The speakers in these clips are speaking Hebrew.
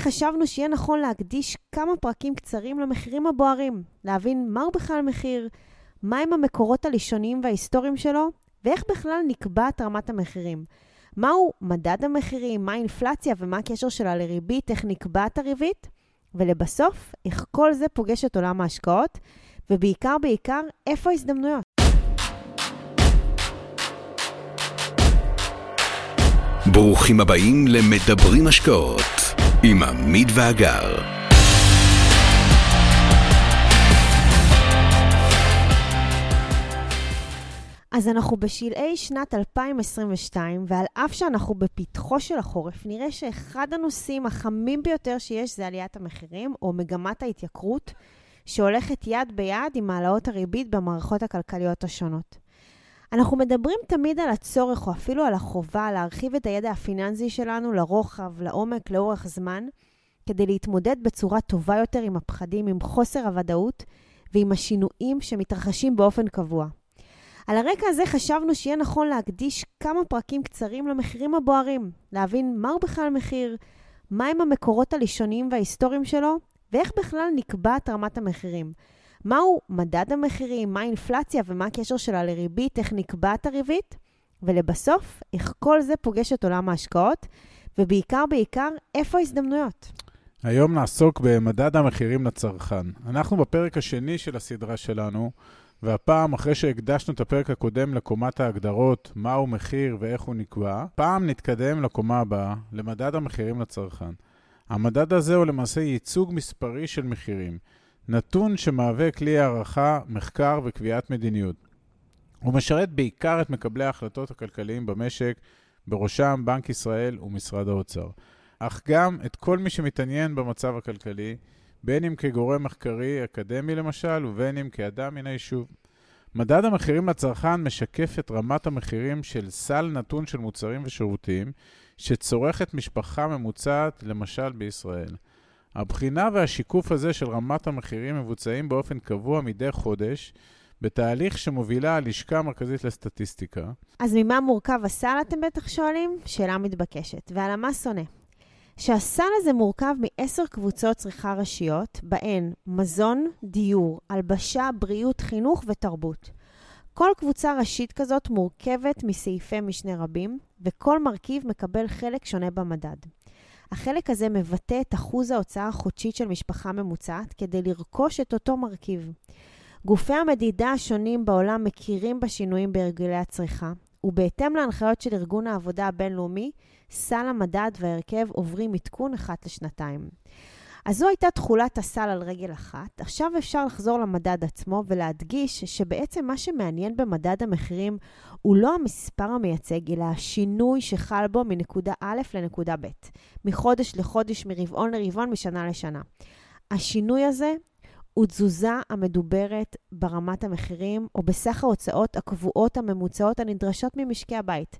חשבנו שיהיה נכון להקדיש כמה פרקים קצרים למחירים הבוערים, להבין מהו בכלל מחיר, מהם המקורות הראשוניים וההיסטוריים שלו, ואיך בכלל נקבעת רמת המחירים. מהו מדד המחירים, מה האינפלציה ומה הקשר שלה לריבית, איך נקבעת הריבית, ולבסוף, איך כל זה פוגש את עולם ההשקעות, ובעיקר בעיקר, איפה ההזדמנויות. ברוכים הבאים למדברים השקעות עם עמית ואגר. אז אנחנו בשלהי שנת 2022, ועל אף שאנחנו בפתחו של החורף, נראה שאחד הנושאים החמים ביותר שיש זה עליית המחירים, או מגמת ההתייקרות, שהולכת יד ביד עם העלאות הריבית במערכות הכלכליות השונות. אנחנו מדברים תמיד על הצורך, או אפילו על החובה, להרחיב את הידע הפיננסי שלנו לרוחב, לעומק, לאורך זמן, כדי להתמודד בצורה טובה יותר עם הפחדים, עם חוסר הוודאות ועם השינויים שמתרחשים באופן קבוע. על הרקע הזה חשבנו שיהיה נכון להקדיש כמה פרקים קצרים למחירים הבוערים, להבין מהו בכלל מחיר, מהם המקורות הראשוניים וההיסטוריים שלו, ואיך בכלל נקבעת רמת המחירים. מהו מדד המחירים, מה האינפלציה ומה הקשר שלה לריבית, איך נקבעת הריבית, ולבסוף, איך כל זה פוגש את עולם ההשקעות, ובעיקר בעיקר, איפה ההזדמנויות. היום נעסוק במדד המחירים לצרכן. אנחנו בפרק השני של הסדרה שלנו, והפעם, אחרי שהקדשנו את הפרק הקודם לקומת ההגדרות, מהו מחיר ואיך הוא נקבע, פעם נתקדם לקומה הבאה, למדד המחירים לצרכן. המדד הזה הוא למעשה ייצוג מספרי של מחירים, נתון שמהווה כלי הערכה, מחקר וקביעת מדיניות. הוא משרת בעיקר את מקבלי ההחלטות הכלכליים במשק, בראשם בנק ישראל ומשרד האוצר, אך גם את כל מי שמתעניין במצב הכלכלי, בין אם כגורם מחקרי אקדמי למשל, ובין אם כאדם מן היישוב. מדד המחירים לצרכן משקף את רמת המחירים של סל נתון של מוצרים ושירותים שצורכת משפחה ממוצעת, למשל בישראל. הבחינה והשיקוף הזה של רמת המחירים מבוצעים באופן קבוע מדי חודש, בתהליך שמובילה הלשכה המרכזית לסטטיסטיקה. אז ממה מורכב הסל, אתם בטח שואלים? שאלה מתבקשת. ועל מה שונא? שהסל הזה מורכב מעשר קבוצות צריכה ראשיות, בהן מזון, דיור, הלבשה, בריאות, חינוך ותרבות. כל קבוצה ראשית כזאת מורכבת מסעיפי משנה רבים, וכל מרכיב מקבל חלק שונה במדד. החלק הזה מבטא את אחוז ההוצאה החודשית של משפחה ממוצעת כדי לרכוש את אותו מרכיב. גופי המדידה השונים בעולם מכירים בשינויים בהרגלי הצריכה, ובהתאם להנחיות של ארגון העבודה הבינלאומי, סל המדד וההרכב עוברים עדכון אחת לשנתיים. אז זו הייתה תכולת הסל על רגל אחת. עכשיו אפשר לחזור למדד עצמו ולהדגיש שבעצם מה שמעניין במדד המחירים הוא לא המספר המייצג, אלא השינוי שחל בו מנקודה א' לנקודה ב', מחודש לחודש, מרבעון לרבעון, משנה לשנה. השינוי הזה הוא תזוזה המדוברת ברמת המחירים או בסך ההוצאות הקבועות הממוצעות הנדרשות ממשקי הבית.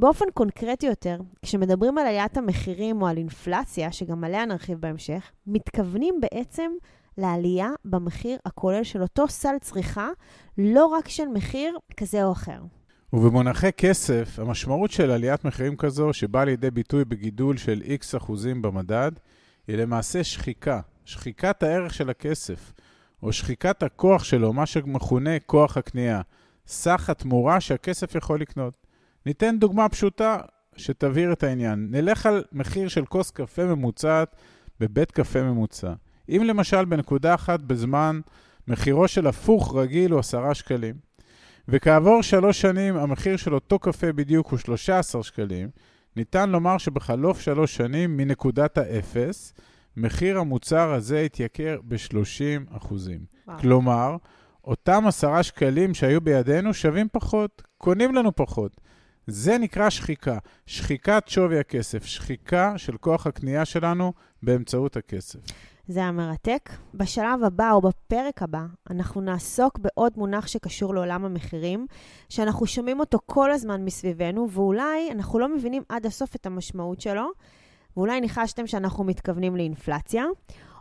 באופן קונקרטי יותר, כשמדברים על עליית המחירים או על אינפלציה, שגם עליה נרחיב בהמשך, מתכוונים בעצם לעלייה במחיר הכולל של אותו סל צריכה, לא רק של מחיר כזה או אחר. ובמונחי כסף, המשמעות של עליית מחירים כזו, שבאה לידי ביטוי בגידול של X אחוזים במדד, היא למעשה שחיקה, שחיקת הערך של הכסף, או שחיקת הכוח שלו, מה שמכונה כוח הקנייה, סך התמורה שהכסף יכול לקנות. ניתן דוגמה פשוטה שתבהיר את העניין. נלך על מחיר של כוס קפה ממוצעת בבית קפה ממוצע. אם למשל בנקודה אחת בזמן מחירו של הפוך רגיל הוא 10 שקלים, וכעבור שלוש שנים המחיר של אותו קפה בדיוק הוא 13 שקלים, ניתן לומר שבחלוף שלוש שנים מנקודת האפס, מחיר המוצר הזה התייקר ב-30 אחוזים. כלומר, אותם עשרה שקלים שהיו בידינו שווים פחות, קונים לנו פחות. זה נקרא שחיקה, שחיקת שווי הכסף, שחיקה של כוח הקנייה שלנו באמצעות הכסף. זה המרתק. בשלב הבא או בפרק הבא, אנחנו נעסוק בעוד מונח שקשור לעולם המחירים, שאנחנו שומעים אותו כל הזמן מסביבנו, ואולי אנחנו לא מבינים עד הסוף את המשמעות שלו, ואולי ניחשתם שאנחנו מתכוונים לאינפלציה.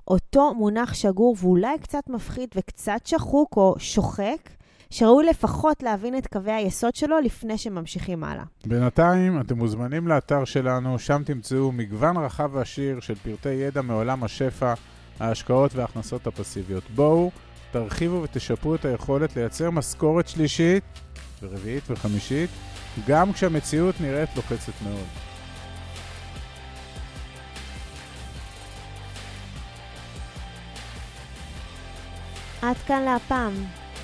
אותו מונח שגור ואולי קצת מפחיד וקצת שחוק או שוחק, שראוי לפחות להבין את קווי היסוד שלו לפני שממשיכים הלאה. בינתיים, אתם מוזמנים לאתר שלנו, שם תמצאו מגוון רחב ועשיר של פרטי ידע מעולם השפע, ההשקעות וההכנסות הפסיביות. בואו, תרחיבו ותשפרו את היכולת לייצר משכורת שלישית, ורביעית וחמישית, גם כשהמציאות נראית לוחצת מאוד. עד כאן להפעם.